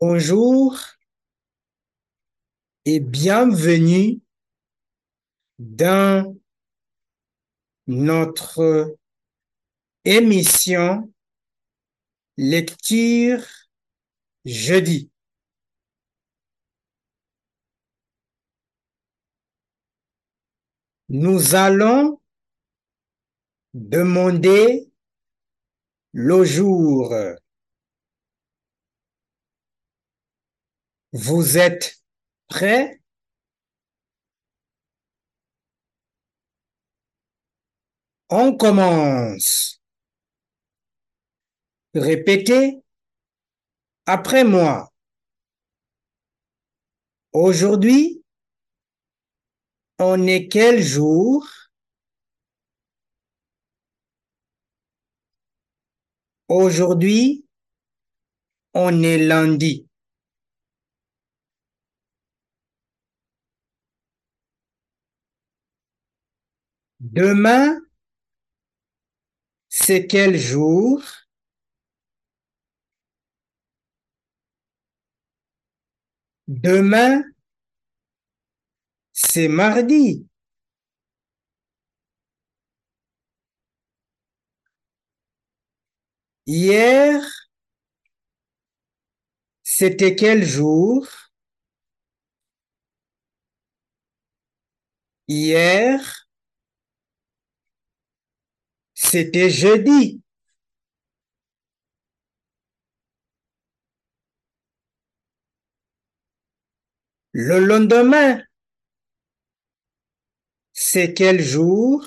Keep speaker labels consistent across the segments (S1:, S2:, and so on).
S1: Bonjour et bienvenue dans notre émission Lecture jeudi. Nous allons demander le jour. Vous êtes prêts? On commence. Répétez après moi. Aujourd'hui, on est quel jour? Aujourd'hui, on est lundi. Demain, c'est quel jour? Demain, c'est mardi. Hier, c'était quel jour? Hier, c'était jeudi. Le lendemain, c'est quel jour?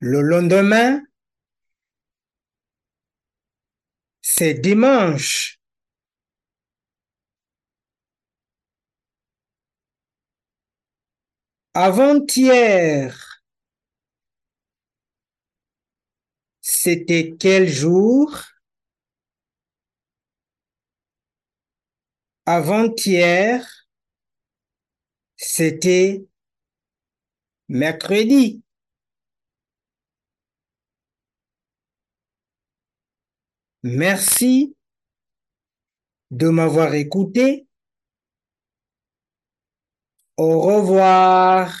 S1: Le lendemain, c'est dimanche. Avant-hier, c'était quel jour? Avant-hier, c'était mercredi. Merci de m'avoir écouté. Au revoir.